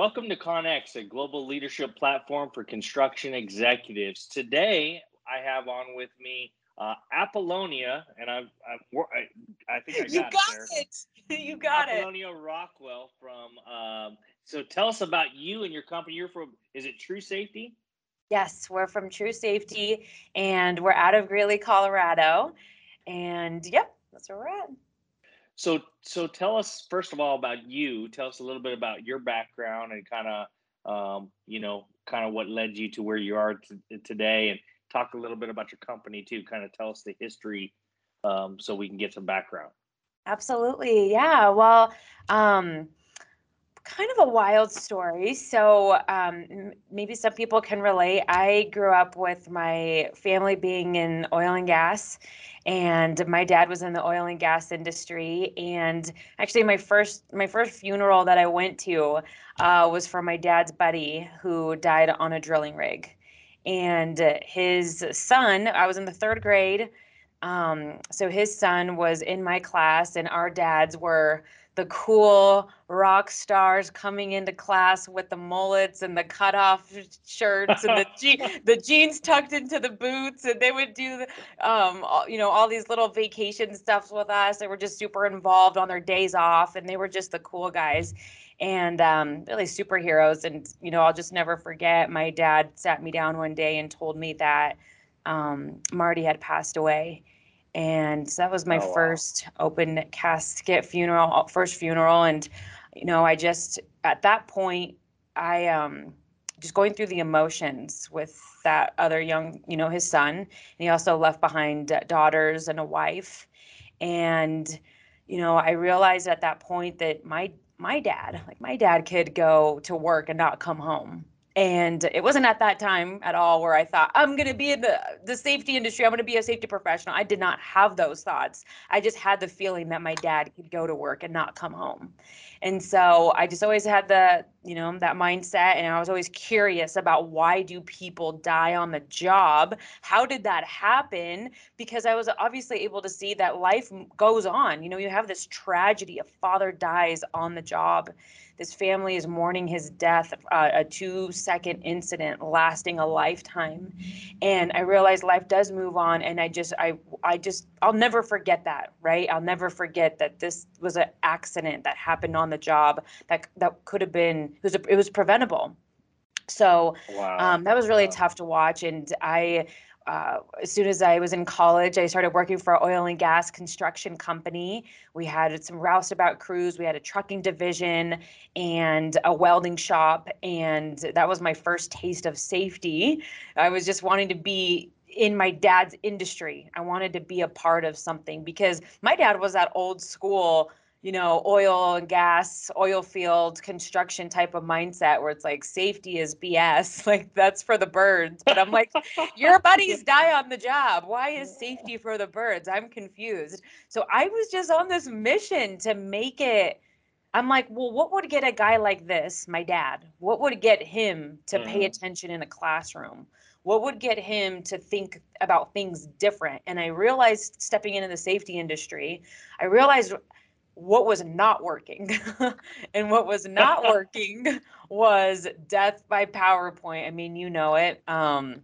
Welcome to ConX, a global leadership platform for construction executives. Today, I have on with me uh, Apollonia, and I, I, I think I got you got it. it. you got Apollonia it. Apollonia Rockwell from. Um, so tell us about you and your company. You're from. Is it True Safety? Yes, we're from True Safety, and we're out of Greeley, Colorado. And yep, that's where we're at. So, so tell us first of all about you. Tell us a little bit about your background and kind of, um, you know, kind of what led you to where you are t- today, and talk a little bit about your company too. Kind of tell us the history, um, so we can get some background. Absolutely, yeah. Well, um, kind of a wild story. So um, maybe some people can relate. I grew up with my family being in oil and gas, and my dad was in the oil and gas industry. And actually, my first my first funeral that I went to uh, was for my dad's buddy who died on a drilling rig, and his son. I was in the third grade. Um, so his son was in my class, and our dads were the cool rock stars coming into class with the mullets and the cutoff shirts and the je- the jeans tucked into the boots and they would do um all, you know all these little vacation stuffs with us. They were just super involved on their days off and they were just the cool guys and um, really superheroes. And you know i'll just never forget my dad sat me down one day and told me that um, marty had passed away and so that was my oh, first open casket funeral uh, first funeral. And you know i just at that point i um just going through the emotions with that other young you know his son. And he also left behind daughters and a wife. And you know i realized at that point that my my dad like my dad could go to work and not come home and it wasn't at that time at all where I thought I'm going to be in the the safety industry. I'm going to be a safety professional. I did not have those thoughts. I just had the feeling that my dad could go to work and not come home. And so I just always had the, you know, that mindset and I was always curious about why do people die on the job? How did that happen? Because I was obviously able to see that life goes on. You know, you have this tragedy, a father dies on the job this family is mourning his death, uh, a two second incident lasting a lifetime. And I realized life does move on. And I just, I, I just, I'll never forget that, right? I'll never forget that this was an accident that happened on the job that, that could have been, it was, a, it was preventable. So wow. um, that was really wow. tough to watch. And I, uh, as soon as I was in college, I started working for an oil and gas construction company. We had some roustabout crews, we had a trucking division, and a welding shop. And that was my first taste of safety. I was just wanting to be in my dad's industry. I wanted to be a part of something because my dad was that old school you know, oil and gas, oil field construction type of mindset where it's like safety is BS. Like that's for the birds. But I'm like, your buddies die on the job. Why is safety for the birds? I'm confused. So I was just on this mission to make it. I'm like, well, what would get a guy like this, my dad? What would get him to mm. pay attention in a classroom? What would get him to think about things different? And I realized stepping into the safety industry, I realized what was not working. and what was not working was death by PowerPoint. I mean, you know it. Um,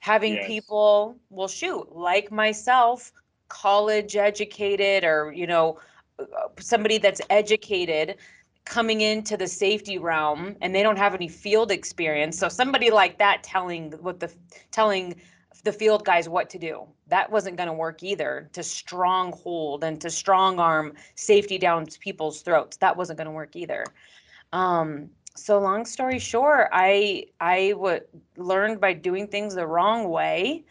having yes. people, well, shoot, like myself, college educated or, you know, uh, somebody that's educated coming into the safety realm and they don't have any field experience so somebody like that telling what the telling the field guys what to do. That wasn't going to work either to stronghold and to strong arm safety down people's throats. That wasn't going to work either. Um, so long story short, I I learned by doing things the wrong way.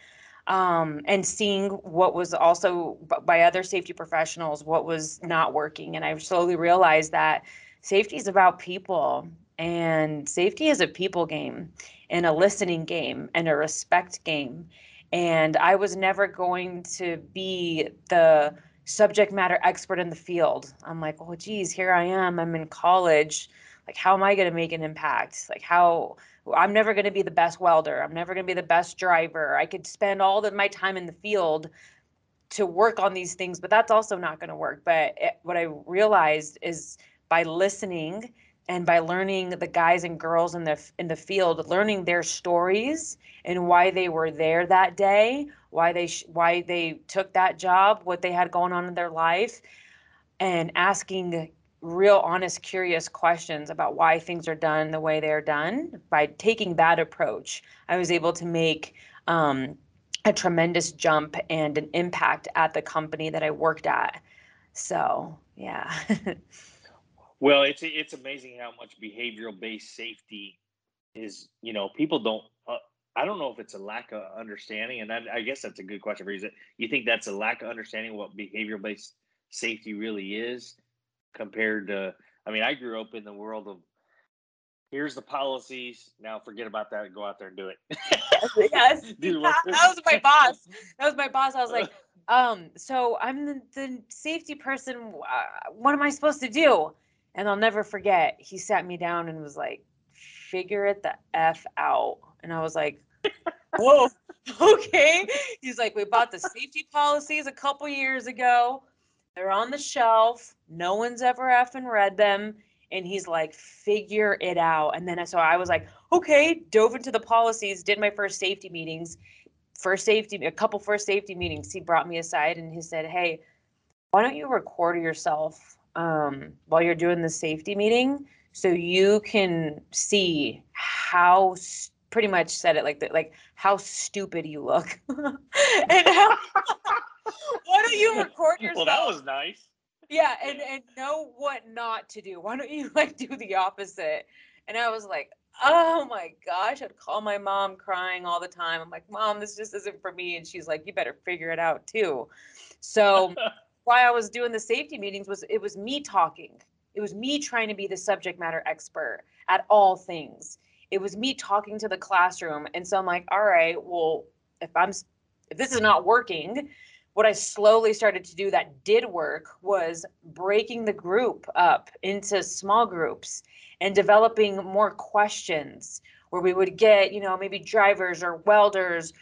Um, and seeing what was also by other safety professionals what was not working and i slowly realized that safety is about people and safety is a people game and a listening game and a respect game. And I was never going to be the subject matter expert in the field. I'm like, oh, geez, here I am. I'm in college. Like, how am I going to make an impact? Like, how I'm never going to be the best welder. I'm never going to be the best driver. I could spend all of my time in the field to work on these things, but that's also not going to work. But it, what I realized is by listening and by learning the guys and girls in the in the field learning their stories and why they were there that day why they sh- why they took that job what they had going on in their life and asking real honest curious questions about why things are done the way they're done by taking that approach i was able to make um, a tremendous jump and an impact at the company that i worked at. So yeah Well, it's it's amazing how much behavioral based safety is. You know, people don't. Uh, I don't know if it's a lack of understanding, and I, I guess that's a good question for you. You think that's a lack of understanding what behavioral based safety really is compared to? I mean, I grew up in the world of here's the policies. Now forget about that and go out there and do it. yes, that was my boss. That was my boss. I was like, um, so I'm the, the safety person. Uh, what am I supposed to do? And I'll never forget, he sat me down and was like, figure it the F out. And I was like, whoa, okay. He's like, we bought the safety policies a couple years ago. They're on the shelf. No one's ever effing read them. And he's like, figure it out. And then so I was like, okay, dove into the policies, did my first safety meetings. First safety, a couple first safety meetings. He brought me aside and he said, hey, why don't you record yourself um, while you're doing the safety meeting so you can see how pretty much said it like that like how stupid you look. And how, why don't you record yourself well that was nice. Yeah and and know what not to do. Why don't you like do the opposite? And i was like oh my gosh i'd call my mom crying all the time. I'm like mom this just isn't for me. And she's like you better figure it out too. So why I was doing the safety meetings was it was me talking. It was me trying to be the subject matter expert at all things. It was me talking to the classroom. And so I'm like, all right, well, if I'm if this is not working, what I slowly started to do that did work was breaking the group up into small groups and developing more questions where we would get, you know, maybe drivers or welders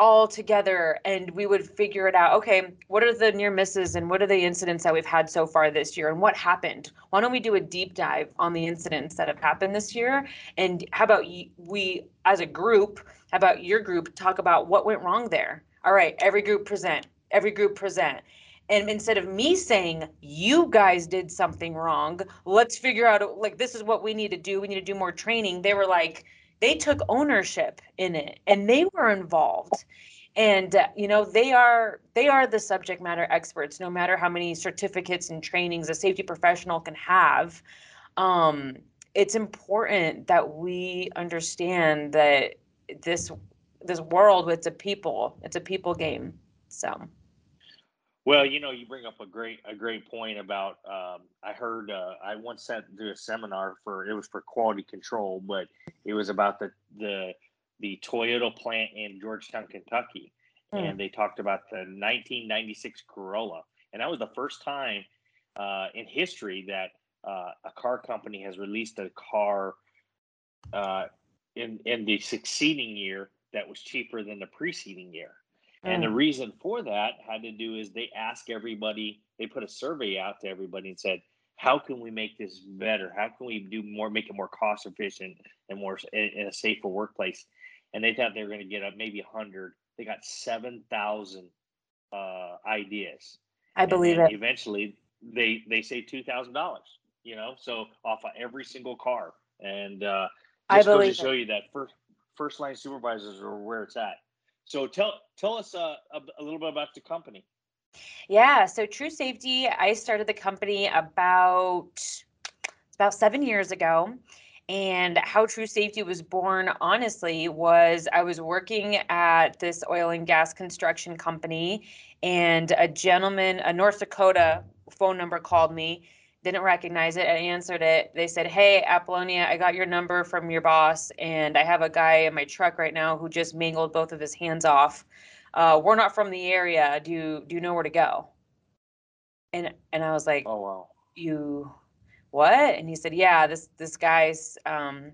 all together and we would figure it out. Okay, what are the near misses and what are the incidents that we've had so far this year and what happened? Why don't we do a deep dive on the incidents that have happened this year? And how about we, as a group, how about your group, talk about what went wrong there? All right, every group present, every group present. And instead of me saying, you guys did something wrong, let's figure out, like, this is what we need to do. We need to do more training. They were like, they took ownership in it and they were involved. And uh, you know they are they are the subject matter experts no matter how many certificates and trainings a safety professional can have. Um, it's important that we understand that this this world it's a people it's a people game so well, you know, you bring up a great a great point about. Um, I heard uh, I once sat through a seminar for it was for quality control, but it was about the the the Toyota plant in Georgetown, Kentucky, mm. and they talked about the 1996 Corolla, and that was the first time uh, in history that uh, a car company has released a car uh, in in the succeeding year that was cheaper than the preceding year. And the mm. reason for that had to do is they ask everybody, they put a survey out to everybody and said, how can we make this better? How can we do more, make it more cost efficient and more in a safer workplace? And they thought they were going to get up maybe 100. They got 7,000 uh, ideas. I believe it. Eventually, they they say two thousand dollars. You know, so off of every single car, and uh, just I believe to show it. you that first first line supervisors are where it's at. So tell tell us uh, a, a little bit about the company. Yeah, so True Safety, I started the company about about seven years ago. And how True Safety was born, honestly, was I was working at this oil and gas construction company, and a gentleman, a North Dakota phone number called me didn't recognize it. I answered it. They said, Hey, Apollonia, I got your number from your boss, and I have a guy in my truck right now who just mangled both of his hands off. Uh, we're not from the area. Do you, do you know where to go? And and I was like, Oh wow. You what? And he said, Yeah, this this guy's um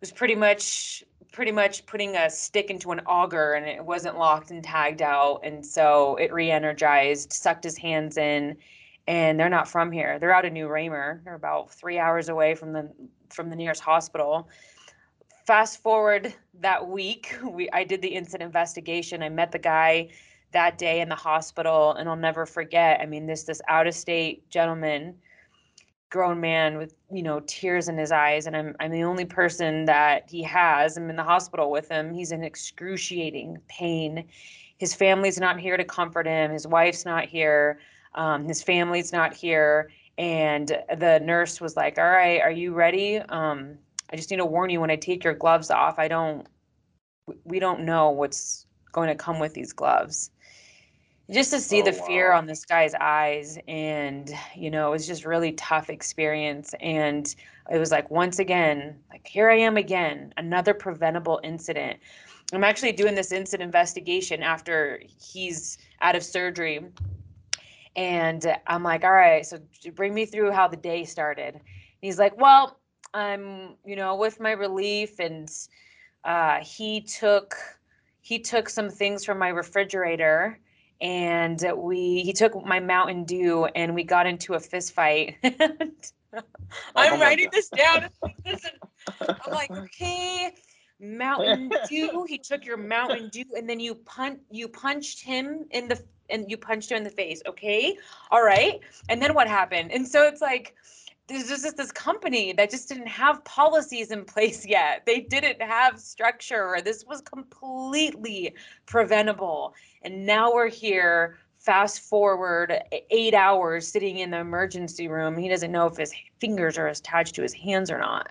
was pretty much pretty much putting a stick into an auger and it wasn't locked and tagged out and so it re-energized sucked his hands in and they're not from here. They're out of New Raymer. They're about three hours away from the from the nearest hospital. Fast forward that week, we I did the incident investigation. I met the guy that day in the hospital, and I'll never forget. I mean, this this out of state gentleman, grown man with you know tears in his eyes, and I'm I'm the only person that he has. I'm in the hospital with him. He's in excruciating pain. His family's not here to comfort him. His wife's not here. Um, his family's not here. And the nurse was like, All right, are you ready? Um, I just need to warn you when I take your gloves off, I don't, we don't know what's going to come with these gloves. Just to see Oh, the fear on this guy's eyes, and you know, it was just really tough experience. And it was like, once again, like, here I am again, another preventable incident. I'm actually doing this incident investigation after he's out of surgery and I'm like, all right, so bring me through how the day started. And he's like, well, I'm, you know, with my relief, and uh, he took he took some things from my refrigerator, and we he took my Mountain Dew, and we got into a fist fight. Oh I'm my writing God. this down. Listen, I'm like, okay, Mountain Dew. He took your Mountain Dew, and then you punch you punched him in the and you punched him in the face. Okay, all right. And then what happened? And so it's like there's just this company that just didn't have policies in place yet. They didn't have structure. This was completely preventable. And now we're here fast forward eight hours sitting in the emergency room. He doesn't know if his fingers are attached to his hands or not.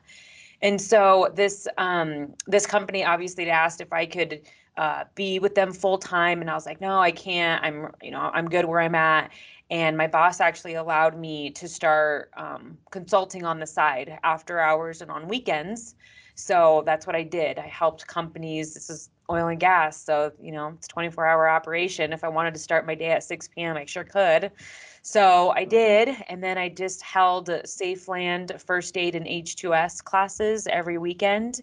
And so this um, this company obviously asked if I could uh, be with them full time, and I was like, no, I can't. I'm you know I'm good where I'm at. And my boss actually allowed me to start um, consulting on the side after hours and on weekends. So that's what I did. I helped companies. This is oil and gas, so you know it's 24 hour operation. If I wanted to start my day at 6 p.m., I sure could. So I did, and then I just held Safeland first aid and H2S classes every weekend.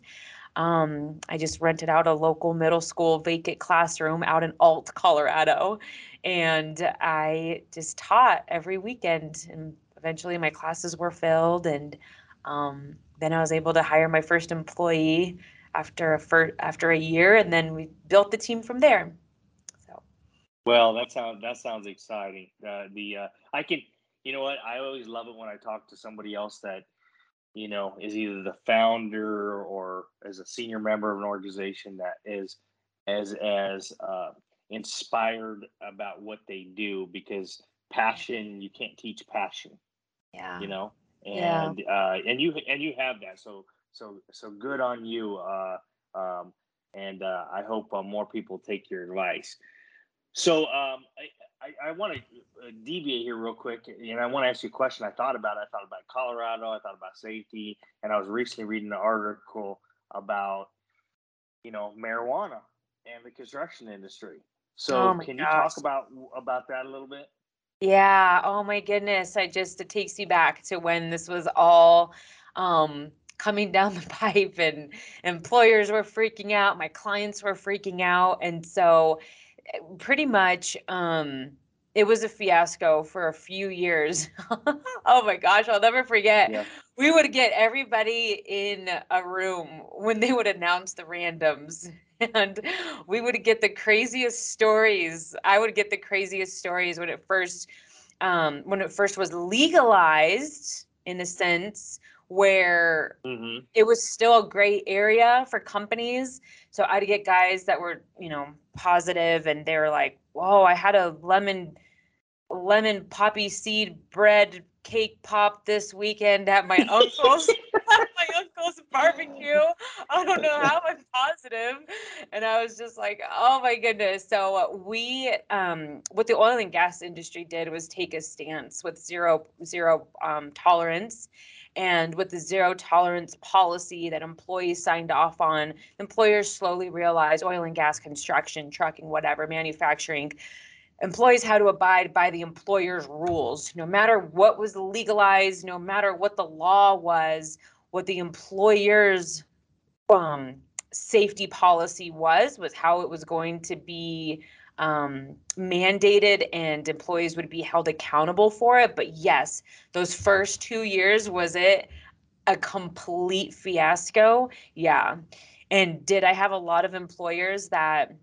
Um, I just rented out a local middle school vacant classroom out in Ault, Colorado, and I just taught every weekend. And eventually, my classes were filled, and um, then I was able to hire my first employee after a fir- after a year, and then we built the team from there. Well, that sounds that sounds exciting. Uh, the uh, I can, you know what? I always love it when I talk to somebody else that, you know, is either the founder or as a senior member of an organization that is as as uh, inspired about what they do because passion you can't teach passion, yeah, you know, Yeah. and uh, and you and you have that. So so so good on you. Uh, um, and uh, I hope uh, more people take your advice. So um, I, I, I want to deviate here real quick, and I want to ask you a question. I thought about. I thought about Colorado. I thought about safety, and I was recently reading an article about you know marijuana and the construction industry. So Oh can you talk about about that a little bit? Yeah, oh my goodness. I just it takes you back to when this was all um coming down the pipe and employers were freaking out, my clients were freaking out. And so pretty much um it was a fiasco for a few years. oh my gosh, I'll never forget. Yeah. We would get everybody in a room when they would announce the randoms. And we would get the craziest stories. I would get the craziest stories when it first um, when it first was legalized in a sense where Mm-hmm. it was still a great area for companies. So I'd get guys that were, you know, positive and they were like, whoa, I had a lemon lemon poppy seed bread cake pop this weekend at my uncle's at my uncle's barbecue. I don't know how I'm positive. And I was just like, oh my goodness. So we um what the oil and gas industry did was take a stance with zero zero um, tolerance and with the zero tolerance policy that employees signed off on, employers slowly realized oil and gas construction, trucking, whatever, manufacturing, employees had to abide by the employer's rules. No matter what was legalized, no matter what the law was, what the employer's um, safety policy was, was how it was going to be um, mandated and employees would be held accountable for it. But yes, those first two years, was it a complete fiasco? Yeah. And did I have a lot of employers that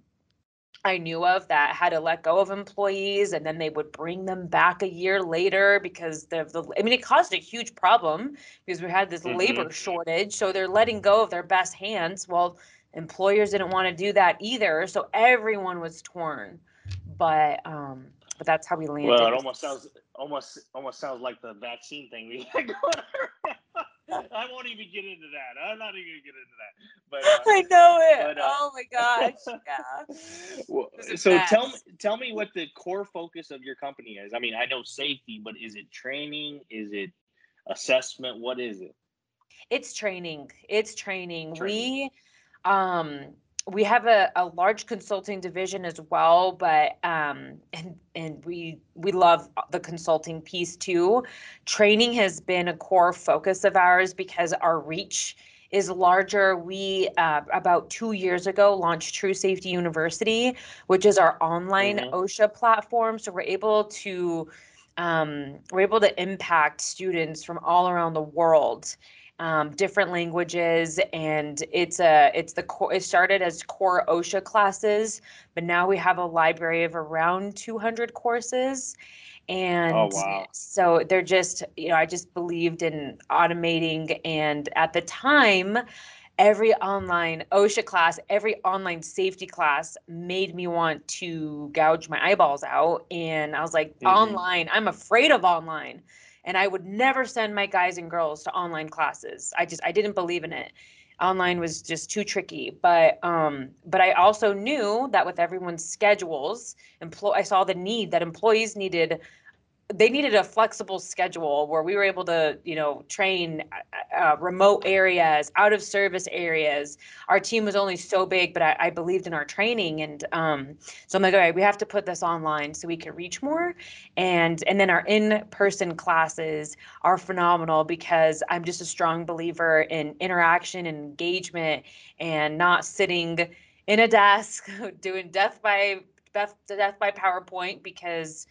I knew of that had to let go of employees and then they would bring them back a year later because the, the I mean it caused a huge problem because we had this mm-hmm. labor shortage so they're letting go of their best hands well employers didn't want to do that either so everyone was torn but um but that's how we landed well it almost sounds almost almost sounds like the vaccine thing we had going I won't even get into that. I'm not even gonna get into that. But uh, I know it. But, uh, oh my gosh, yeah. well, so tell me, tell me what the core focus of your company is. I mean, I know safety, but is it training? Is it assessment? What is it? It's training. It's training. training. We um we have a, a large consulting division as well but um and and we we love the consulting piece too. Training has been a core focus of ours because our reach is larger. We uh, about two years ago launched true safety university which is our online mm-hmm. osha platform. So we're able to um, we're able to impact students from all around the world um, different languages, and it's a it's the core. It started as core OSHA classes, but now we have a library of around 200 courses. And oh, wow. so they're just, you know, I just believed in automating. And at the time, every online OSHA class, every online safety class made me want to gouge my eyeballs out. And I was like, mm-hmm. online, I'm afraid of online and I would never send my guys and girls to online classes. I just I didn't believe in it. Online was just too tricky. But um, but I also knew that with everyone's schedules, employ I saw the need that employees needed they needed a flexible schedule where we were able to, you know, train uh, uh, remote areas, out of service areas. Our team was only so big, but I, I believed in our training, and um, so I'm like, all right, we have to put this online so we can reach more, and and then our in-person classes are phenomenal because I'm just a strong believer in interaction and engagement, and not sitting in a desk doing death by death, death by PowerPoint because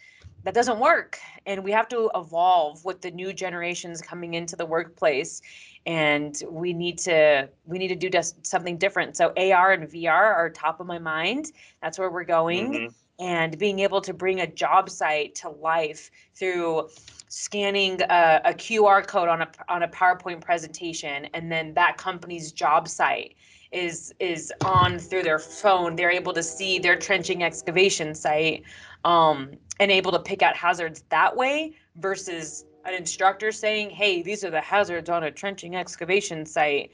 that doesn't work and we have to evolve with the new generations coming into the workplace and we need to we need to do just something different. So ar and vr are top of my mind. That's where we're going. Mm-hmm. and being able to bring a job site to life through scanning a, a qr code on a on a powerpoint presentation and then that company's job site is is on through their phone. They're able to see their trenching excavation site um, and able to pick out hazards that way versus an instructor saying, hey, these are the hazards on a trenching excavation site.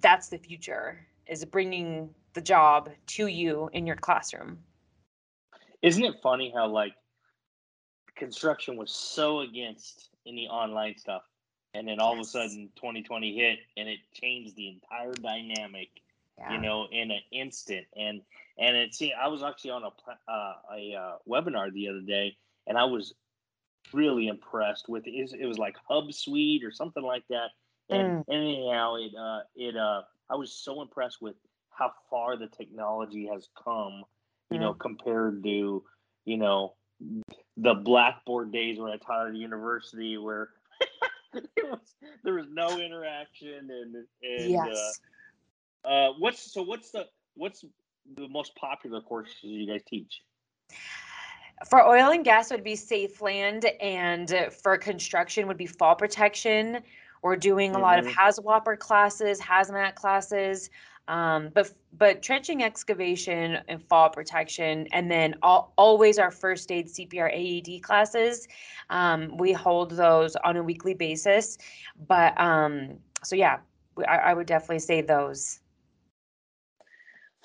That's the future, is bringing the job to you in your classroom. Isn't it funny how, like, construction was so against any online stuff? And then all of a sudden 2020 hit and it changed the entire dynamic, yeah. you know, in an instant. And and it see, I was actually on a uh, a uh, webinar the other day, and I was really impressed with it. It was like Hubsuite or something like that. And, mm. anyhow, it uh, it uh, I was so impressed with how far the technology has come. You mm. know, compared to you know the blackboard days when I taught at a university where was, there was no interaction and and uh, yes. uh, uh, what's so what's the what's the most popular courses you guys teach? For oil and gas would be Safeland, and for construction would be fall protection. We're doing a mm-hmm. lot of mm-hmm. HAZWOPER classes, hazmat classes, um, but but trenching excavation and fall protection, and then all, always our first aid CPR AED classes. Um, we hold those on a weekly basis, but um, so yeah, I, I would definitely say those.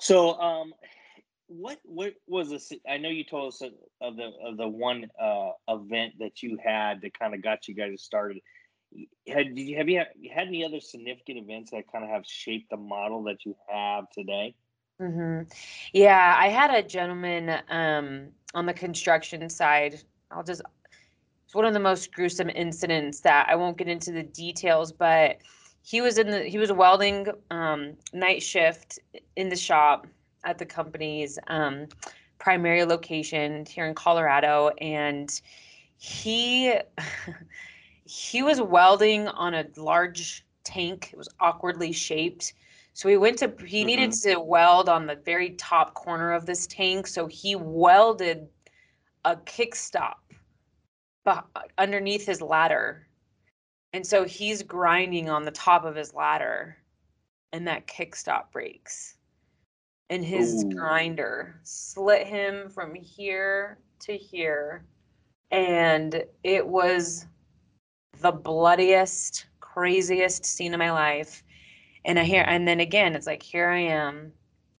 So, um, what what was this? I know you told us of the of the one uh, event that you had that kind of got you guys started. Had did you have you had any other significant events that kind of have shaped the model that you have today? Mm-hmm. Yeah, I had a gentleman um, on the construction side. I'll just it's one of the most gruesome incidents that I won't get into the details, but he was in the he was welding um, night shift in the shop at the company's um, primary location here in Colorado, and he he was welding on a large tank. It was awkwardly shaped. So he went to he mm-hmm. needed to weld on the very top corner of this tank. So he welded a kickstop underneath his ladder. And so he's grinding on the top of his ladder and that kickstop breaks. And his Ooh. grinder slit him from here to here. And it was the bloodiest, craziest scene of my life. And I hear, and then again, it's like, here I am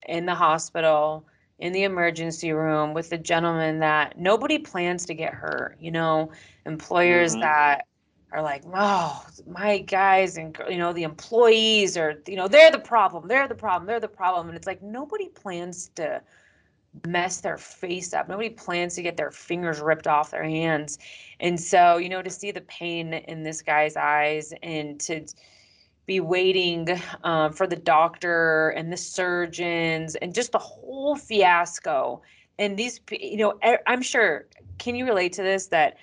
in the hospital, in the emergency room with the gentleman that nobody plans to get hurt. You know, employers mm-hmm. that are like, oh, my guys and you know the employees are, you know, they're the problem, they're the problem, they're the problem, and it's like nobody plans to mess their face up. Nobody plans to get their fingers ripped off their hands, and so you know to see the pain in this guy's eyes and to be waiting um, for the doctor and the surgeons and just the whole fiasco and these you know i'm sure can you relate to this that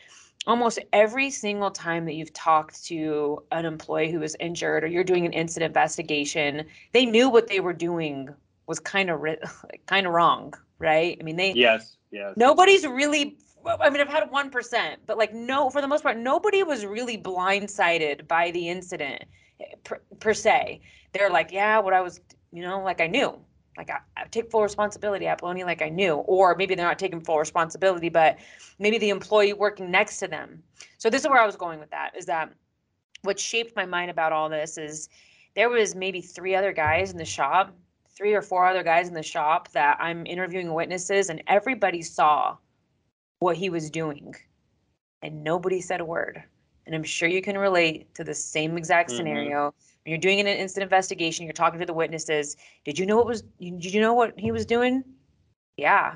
almost every single time that you've talked to an employee who was injured or you're doing an incident investigation, they knew what they were doing was kind of kind of wrong, right? I mean, they yes, yes. Nobody's really. I mean, I've had one percent, but like no, for the most part, nobody was really blindsided by the incident eh, per, per se. They're like, yeah, what I was, you know, like I knew, like I, I, take full responsibility at Apollonia like I knew, or maybe they're not taking full responsibility, but maybe the employee working next to them. So this is where I was going with that is that what shaped my mind about all this is there was maybe three other guys in the shop, three or four other guys in the shop that I'm interviewing witnesses and everybody saw what he was doing and nobody said a word. And I'm sure you can relate to the same exact mm-hmm. scenario when you're doing an instant investigation, you're talking to the witnesses. Did you know what was? Did you know what he was doing? Yeah.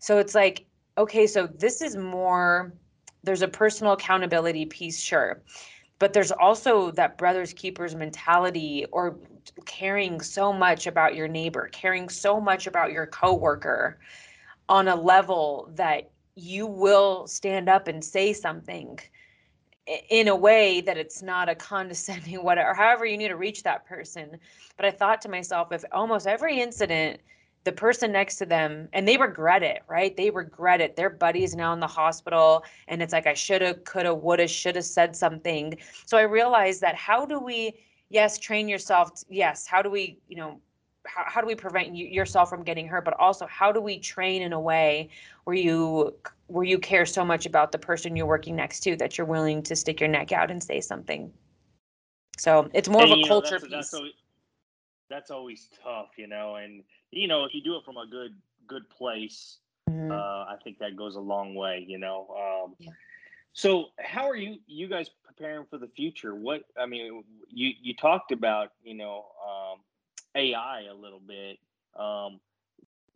So it's like, okay, so this is more. There's a personal accountability piece, sure, but there's also that brothers keepers mentality, or caring so much about your neighbor, caring so much about your coworker, on a level that you will stand up and say something in a way that it's not a condescending whatever however you need to reach that person. But i thought to myself if almost every incident the person next to them and they regret it right? They regret it. Their buddy's now in the hospital and it's like i shoulda coulda woulda shoulda said something. So i realized that how do we yes train yourself yes how do we you know how, how do we prevent you, yourself from getting hurt but also how do we train in a way where you where you care so much about the person you're working next to that you're willing to stick your neck out and say something so it's more and, of a culture know, that's, piece that's always, that's always tough you know and you know if you do it from a good good place mm-hmm. uh, i think that goes a long way you know um, yeah. so how are you you guys preparing for the future what i mean you you talked about you know um, AI a little bit. Um,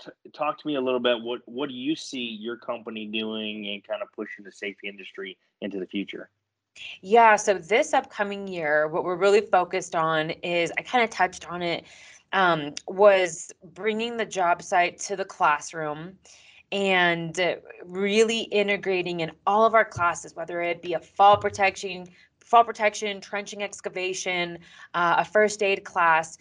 t- talk to me a little bit. What what do you see your company doing and kind of pushing the safety industry into the future? Yeah, so this upcoming year, what we're really focused on is I kind of touched on it. Um, was bringing the job site to the classroom and really integrating in all of our classes, whether it be a fall protection, fall protection, trenching excavation, uh, a first aid class,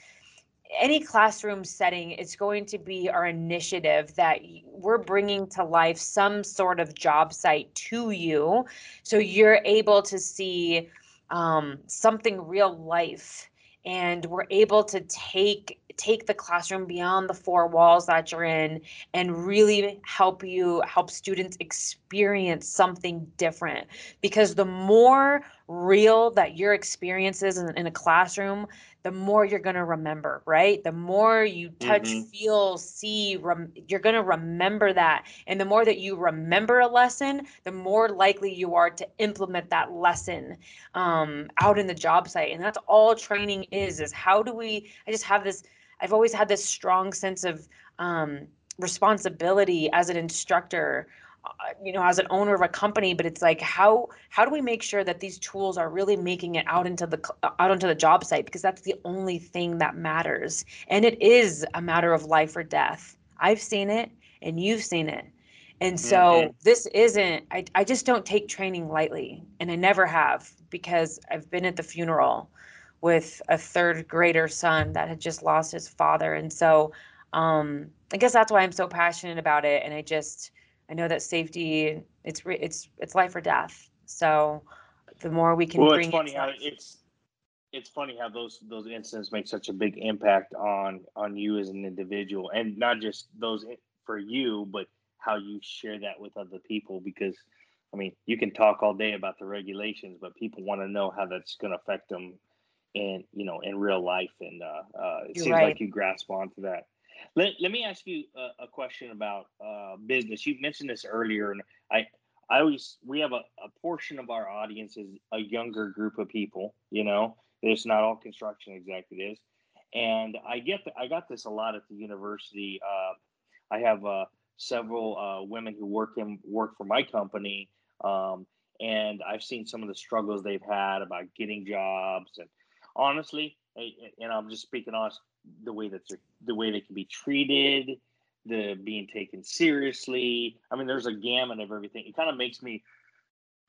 any classroom setting it's going to be our initiative that we're bringing to life some sort of job site to you. So you're able to see um, something real life and we're able to take take the classroom beyond the four walls that you're in and really help you help students experience something different. Because the more real that your experiences in, in a classroom the more you're going to remember, right? The more you touch, mm-hmm. feel, see, rem- you're going to remember that. And the more that you remember a lesson, the more likely you are to implement that lesson um, out in the job site. And that's all training is, is how do we, I just have this, I've always had this strong sense of um, responsibility as an instructor you know as an owner of a company but it's like how how do we make sure that these tools are really making it out into the out onto the job site because that's the only thing that matters and it is a matter of life or death i've seen it and you've seen it. And so Mm-hmm. this isn't, I, I just don't take training lightly. And I never have because I've been at the funeral with a third grader son that had just lost his father. And so um, I guess that's why I'm so passionate about it. And I just, I know that safety, it's, re- it's, it's life or death. So the more we can well, bring it's funny how it's it's funny how those those incidents make such a big impact on on you as an individual, and not just those for you, but how you share that with other people. Because I mean, you can talk all day about the regulations, but people want to know how that's going to affect them, in you know, in real life. And uh, uh, it You're seems right. like you grasp onto that. Let, let me ask you a, a question about uh, business. You mentioned this earlier, and I I always we have a, a portion of our audience is a younger group of people. You know, it's not all construction executives, and I get the, I got this a lot at the university. Uh, I have uh, several uh, women who work in work for my company, um, and I've seen some of the struggles they've had about getting jobs. And honestly, And I'm just speaking honest, the way that they're, the way they can be treated, the being taken seriously. I mean, there's a gamut of everything. It kind of makes me.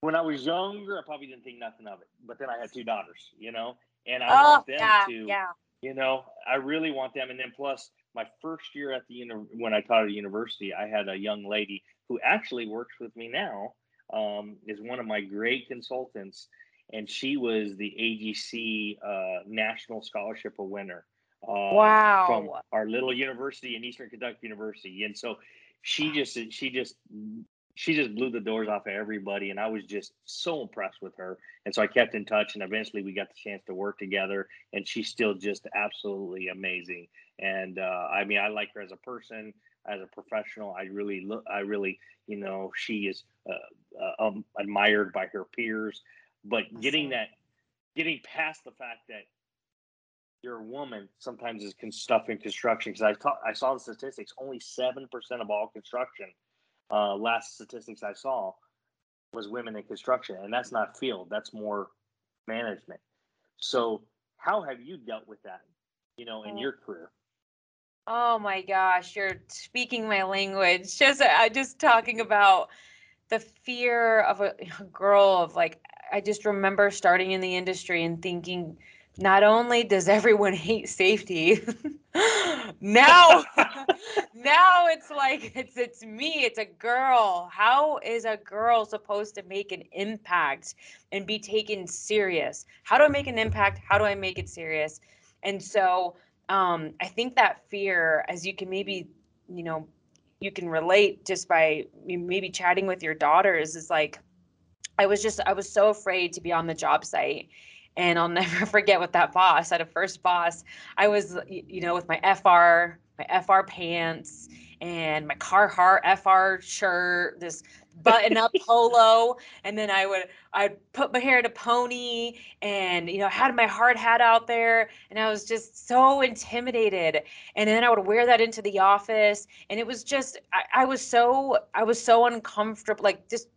When I was younger, I probably didn't think nothing of it, but then I had two daughters, you know, and I Oh, want them yeah, to yeah. you know i really want them and then plus my first year at the uni- when i taught at university i had a young lady who actually works with me now um, is one of my great consultants and she was the agc uh, national scholarship winner uh, Wow. from our little university in eastern kentucky university and so she just she just she just blew the doors off of everybody and i was just so impressed with her and so i kept in touch and eventually we got the chance to work together and she's still just absolutely amazing. And uh, I mean, I like her as a person, as a professional. I really look, I really, you know, she is uh, uh, um, admired by her peers. But getting that, getting past the fact that you're a woman sometimes is con- stuff in construction because I thought I saw the statistics. Only seven percent of all construction, uh, last statistics I saw, was women in construction, and that's not field. That's more management. So, how have you dealt with that, you know, in Oh. your career? Oh my gosh, you're speaking my language. Just I just talking about the fear of a, a girl of like I just remember starting in the industry and thinking not only does everyone hate safety, now now it's like it's it's me, it's a girl. How is a girl supposed to make an impact and be taken serious? How do I make an impact? How do I make it serious? And so um, I think that fear, as you can maybe, you know, you can relate just by maybe chatting with your daughters, is like, I was just, I was so afraid to be on the job site. And I'll never forget with that boss, at a first boss, I was, you know, with my FR, my FR pants and my Carhartt FR shirt, this button up polo. And then I would, I'd put my hair in a pony and, you know, had my hard hat out there. And I was just so intimidated. And then I would wear that into the office. And it was just, I, I was so, I was so uncomfortable, like just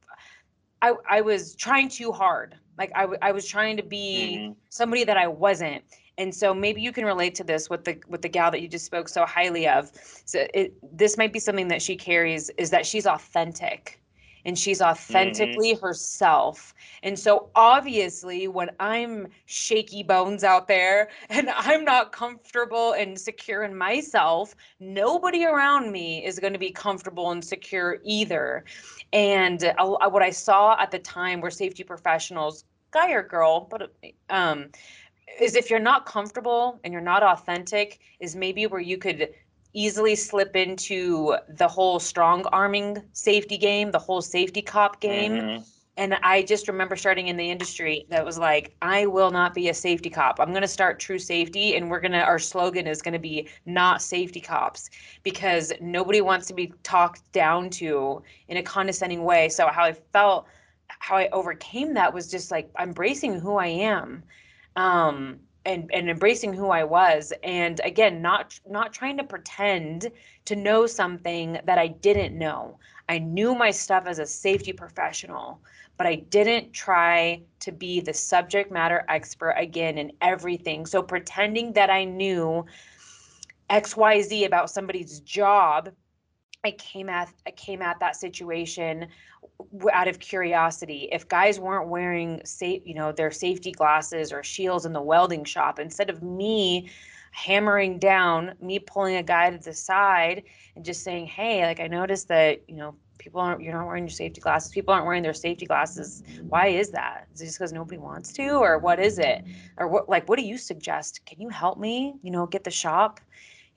I, I was trying too hard. Like I, w- I was trying to be Mhm. somebody that I wasn't. And so maybe you can relate to this with the with the gal that you just spoke so highly of. So it this might be something that she carries is that she's authentic and she's authentically herself. And so obviously when I'm shaky bones out there and I'm not comfortable and secure in myself, nobody around me is going to be comfortable and secure either. And a- what I saw at the time were safety professionals, guy or girl, but um, is if you're not comfortable and you're not authentic, is maybe where you could easily slip into the whole strong arming safety game, the whole safety cop game. Mhm. And I just remember starting in the industry that was like, I will not be a safety cop. I'm going to start true safety. And we're going to, our slogan is going to be not safety cops because nobody wants to be talked down to in a condescending way. So, how I felt, how I overcame that was just like embracing who I am. Um, and, and embracing who I was, and again, not not trying to pretend to know something that I didn't know. I knew my stuff as a safety professional, but I didn't try to be the subject matter expert again in everything. So pretending that I knew XYZ about somebody's job I came at I came at that situation out of curiosity. If guys weren't wearing safe, you know, their safety glasses or shields in the welding shop, instead of me hammering down, me pulling a guy to the side and just saying, "Hey, like I noticed that, you know, people aren't you're not wearing your safety glasses. People aren't wearing their safety glasses. Why is that? Is it just because nobody wants to, or what is it? Or what like what do you suggest? Can you help me? You know, get the shop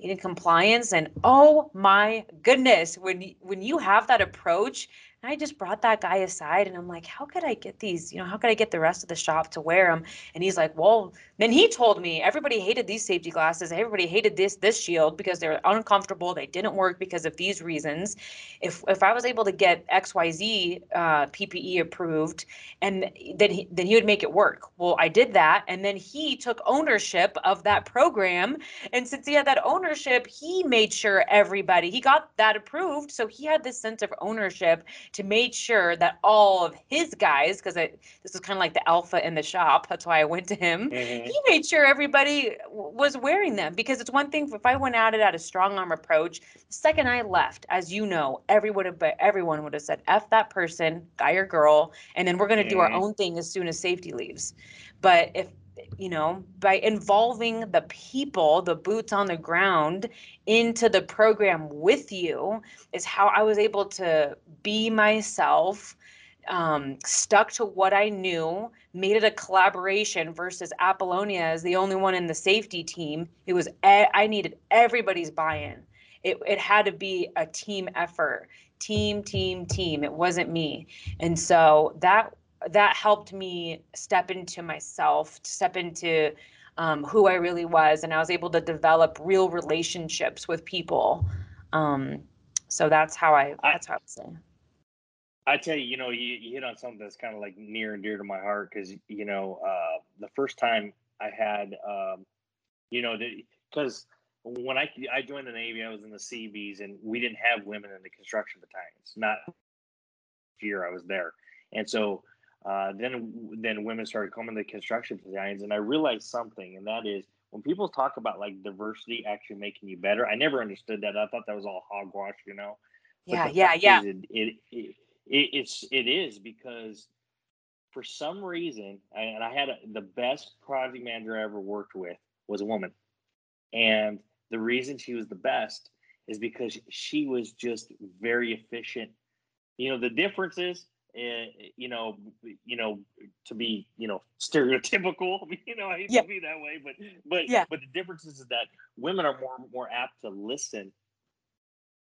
in compliance and oh my goodness when when you have that approach and I just brought that guy aside and I'm like, how could I get these? You know, how could I get the rest of the shop to wear them? And he's like, well, then he told me everybody hated these safety glasses. Everybody hated this this shield because they're uncomfortable. They didn't work because of these reasons. If if I was able to get X Y Z uh, PPE approved, and then he, then he would make it work. Well, I did that, and then he took ownership of that program. And since he had that ownership, he made sure everybody he got that approved. So he had this sense of ownership to make sure that all of his guys, because this was kind of like the alpha in the shop, that's why I went to him. Mm-hmm. He made sure everybody w- was wearing them because it's one thing if I went at it at a strong arm approach. The second I left, as you know, everyone would have, everyone would have said, "F that person, guy or girl," and then we're going to mm-hmm. do our mm-hmm. own thing as soon as safety leaves. But if you know, by involving the people, the boots on the ground into the program with you is how I was able to be myself, um, stuck to what I knew, made it a collaboration versus Apollonia as the only one in the safety team. It was, I needed everybody's buy in. It, it had to be a team effort team team team it wasn't me and so that that helped me step into myself, step into um, who I really was, and I was able to develop real relationships with people. Um, so that's how I that's how I would say. I tell you, you know, you, you hit on something that's kind of like near and dear to my heart because you know, uh, the first time I had, um, you know, because when I I joined the Navy, I was in the Seabees, and we didn't have women in the construction battalions. Not year I was there, and so uh, then then women started coming to construction designs, and I realized something, and that is when people talk about like diversity actually making you better. I never understood that. I thought that was all hogwash, you know. Yeah, yeah, yeah. It, it, it, it, it's it is because for some reason, and I had a, the best project manager I ever worked with was a woman, and the reason she was the best is because she was just very efficient. You know, the difference is Eh, you know, you know, to be, you know, stereotypical. You know, I hate yeah. to be that way, but but yeah. but the difference is that women are more more apt to listen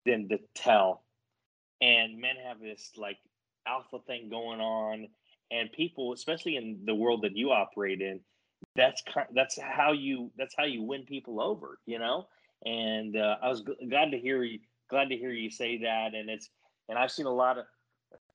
than to tell, and men have this like alpha thing going on, and people, especially in the world that you operate in, that's kind, that's how you that's how you win people over. You know, and uh, I was glad to hear you glad to hear you say that, and it's and I've seen a lot of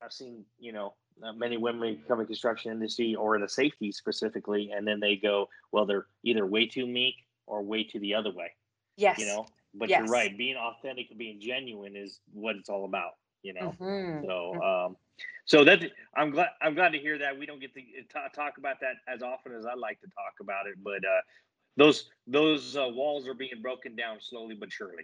I've seen, you know, uh, many women come in construction industry or the safety specifically, and then they go, well, they're either way too meek or way too the other way. Yes. You know, but yes. you're right. Being authentic and being genuine is what it's all about. You know. Mm-hmm. So, mm-hmm. um, so that I'm glad I'm glad to hear that. We don't get to uh, talk about that as often as I like to talk about it, but uh, those those uh, walls are being broken down slowly but surely.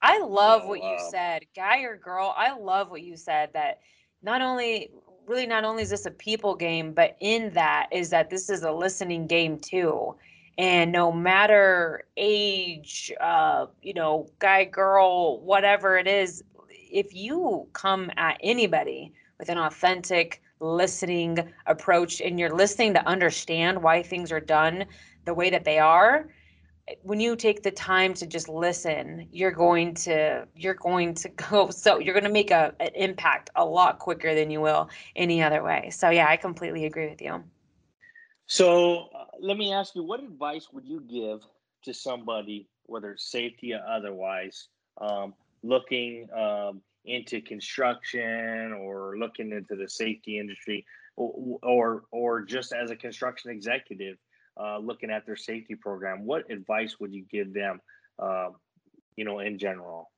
I love so, what you um, said, guy or girl. I love what you said that not only really not only is this a people game, but in that is that this is a listening game too. And no matter age, uh, you know, guy, girl, whatever it is, if you come at anybody with an authentic listening approach and you're listening to understand why things are done the way that they are, when you take the time to just listen you're going to you're going to go so you're going to make a an impact a lot quicker than you will any other way. So yeah i completely agree with you. So uh, let me ask you what advice would you give to somebody whether it's safety or otherwise um, looking um, into construction or looking into the safety industry or, or or just as a construction executive uh, looking at their safety program, what advice would you give them, uh, you know, in general?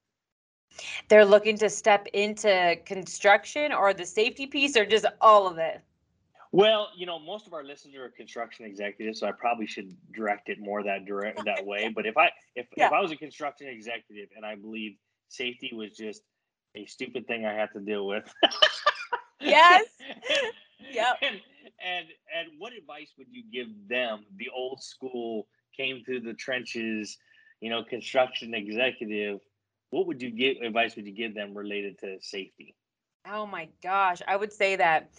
They're looking to step into construction or the safety piece or just all of it? Well, you know, most of our listeners are construction executives, so I probably should direct it more that direct that way. But if I if, yeah. if I was a construction executive and I believed safety was just a stupid thing I had to deal with. yes. yep. And, and and what advice would you give them, the old school, came through the trenches, you know, construction executive? What would you give advice would you give them related to safety? Oh my gosh, I would say that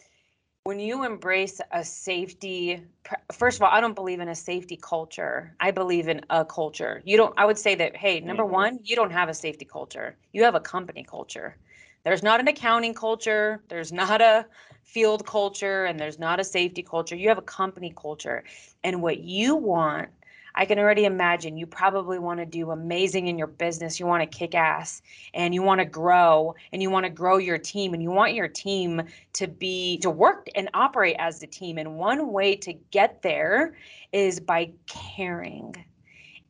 when you embrace a safety first of all i don't believe in a safety culture i believe in a culture you don't i would say that hey number mm-hmm. one you don't have a safety culture you have a company culture there's not an accounting culture there's not a field culture and there's not a safety culture you have a company culture and what you want I can already imagine you probably want to do amazing in your business. You want to kick ass and you want to grow and you want to grow your team and you want your team to be to work and operate as the team. And one way to get there is by caring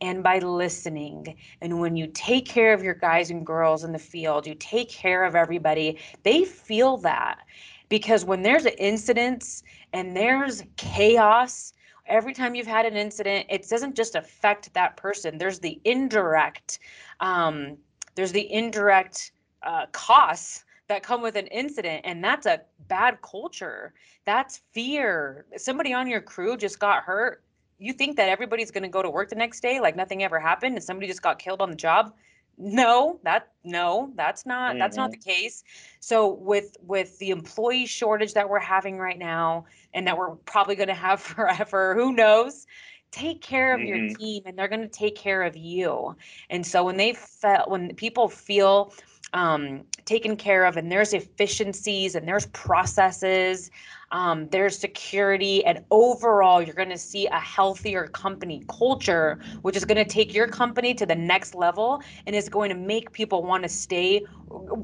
and by listening. And when you take care of your guys and girls in the field, you take care of everybody, they feel that. Because when there's incidents and there's chaos, every time you've had an incident, it doesn't just affect that person. There's the indirect, um, there's the indirect uh, costs that come with an incident, and that's a bad culture. That's fear. Somebody on your crew just got hurt. You think that everybody's going to go to work the next day like nothing ever happened, and somebody just got killed on the job no that no that's not mm-hmm. that's not the case so with with the employee shortage that we're having right now and that we're probably going to have forever who knows take care of mm-hmm. your team and they're going to take care of you and so when they felt when people feel um, taken care of and there's efficiencies and there's processes um, there's security and overall you're going to see a healthier company culture which is going to take your company to the next level and is going to make people want to stay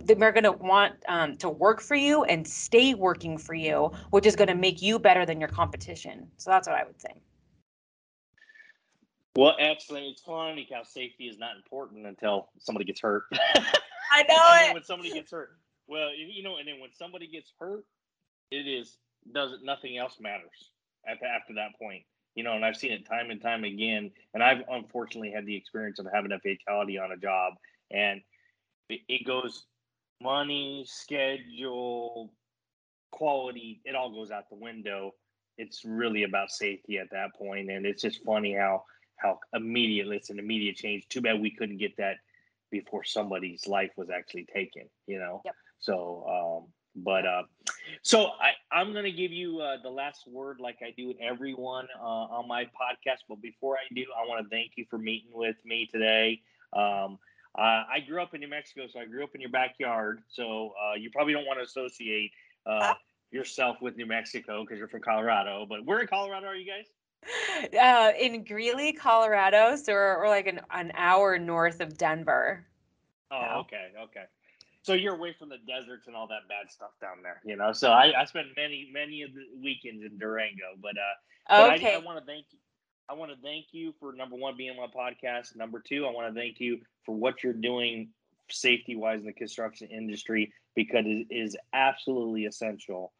they're going to want um, to work for you and stay working for you which is going to make you better than your competition so that's what i would say well, excellent. It's funny how safety is not important until somebody gets hurt. I know it. When somebody gets hurt, well, you know, and then when somebody gets hurt, it is does it nothing else matters after after that point. You know, and I've seen it time and time again. And I've unfortunately had the experience of having a fatality on a job, and it, it goes money, schedule, quality. It all goes out the window. It's really about safety at that point, and it's just funny how how immediately it's an immediate change. Too bad we couldn't get that before somebody's life was actually taken. You know. Yep. So, um, but uh, so I, I'm going to give you uh, the last word, like I do with everyone uh, on my podcast. But before I do, I want to thank you for meeting with me today. Um, uh, I grew up in New Mexico, so I grew up in your backyard. So uh, you probably don't want to associate uh, yourself with New Mexico because you're from Colorado. But where in Colorado are you guys? Uh, in Greeley, Colorado, so we're, we're like an, an hour north of Denver. Oh, okay, okay so you're away from the deserts and all that bad stuff down there, you know. So I, I spent many many of the weekends in Durango, but uh, okay. But I, I want to thank you. I want to thank you for number one being on my podcast. Number two, I want to thank you for what you're doing safety wise in the construction industry because it is absolutely essential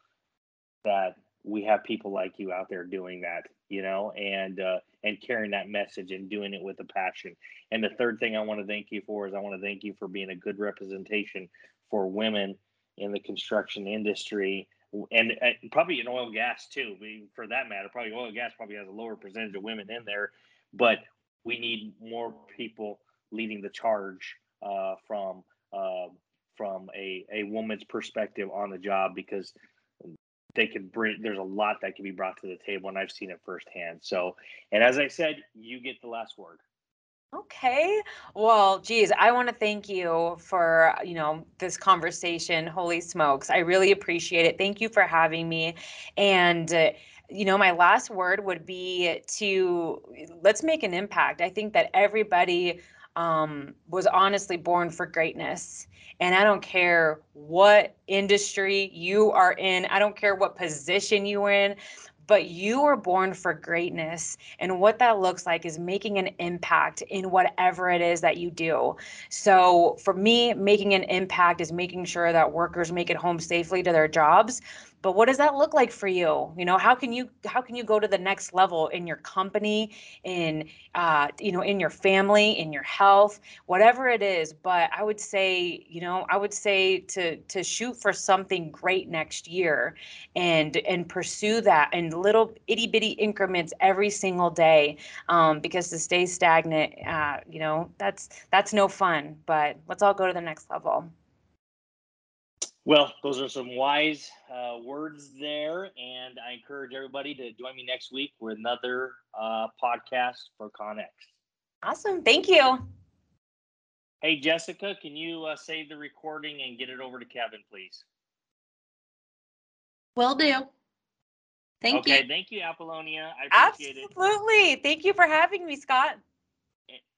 that we have people like you out there doing that, you know, and uh, and carrying that message and doing it with a passion. And the third thing I want to thank you for is I want to thank you for being a good representation for women in the construction industry and, and probably in oil gas too. for that matter, probably oil gas probably has a lower percentage of women in there, but we need more people leading the charge uh, from uh, from a, a woman's perspective on the job because they can bring there's a lot that can be brought to the table and i've seen it firsthand. So and as i said you get the last word. Okay. Well geez i want to thank you for you know this conversation. Holy smokes. I really appreciate it. Thank you for having me. And uh, you know my last word would be to let's make an impact. I think that everybody um, was honestly born for greatness. And I don't care what industry you are in, I don't care what position you're in, but you were born for greatness. And what that looks like is making an impact in whatever it is that you do. So for me, making an impact is making sure that workers make it home safely to their jobs. But what does that look like for you? You know how can you how can you go to the next level in your company in uh, you know in your family in your health whatever it is? But i would say you know i would say to to shoot for something great next year and and pursue that in little itty bitty increments every single day um, because to stay stagnant uh, you know that's that's no fun but let's all go to the next level well, those are some wise uh, words there, and I encourage everybody to join me next week for another uh, podcast for ConX. Awesome, thank you. Hey, Jessica, can you uh, save the recording and get it over to Kevin, please? Will do. Thank okay, you. Okay. Thank you, Apollonia. I appreciate Absolutely. it. Absolutely. Thank you for having me, Scott.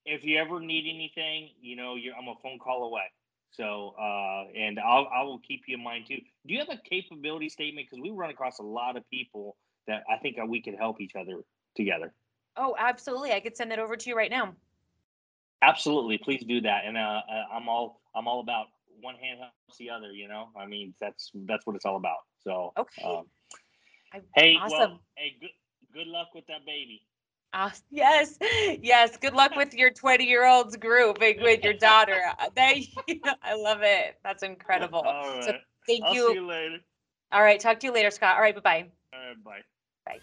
If you ever need anything, you know, I'm a phone call away. So, uh, and I'll, I will keep you in mind too. Do you have a capability statement? Because we run across a lot of people that I think we could help each other together. Oh, absolutely. I could send it over to you right now. Absolutely. Please do that. And, uh, uh, I'm all, I'm all about one hand helps the other, you know, I mean, that's, that's what it's all about. So, okay. Um, hey, awesome. well, hey, good, good luck with that baby. Uh, yes, yes. Good luck with your 20 year olds group with your daughter. Uh, thank you. I love it. That's incredible. All right. So thank I'll you. See you later. All right. Talk to you later, Scott. All right. Bye bye. All right. Bye. Bye.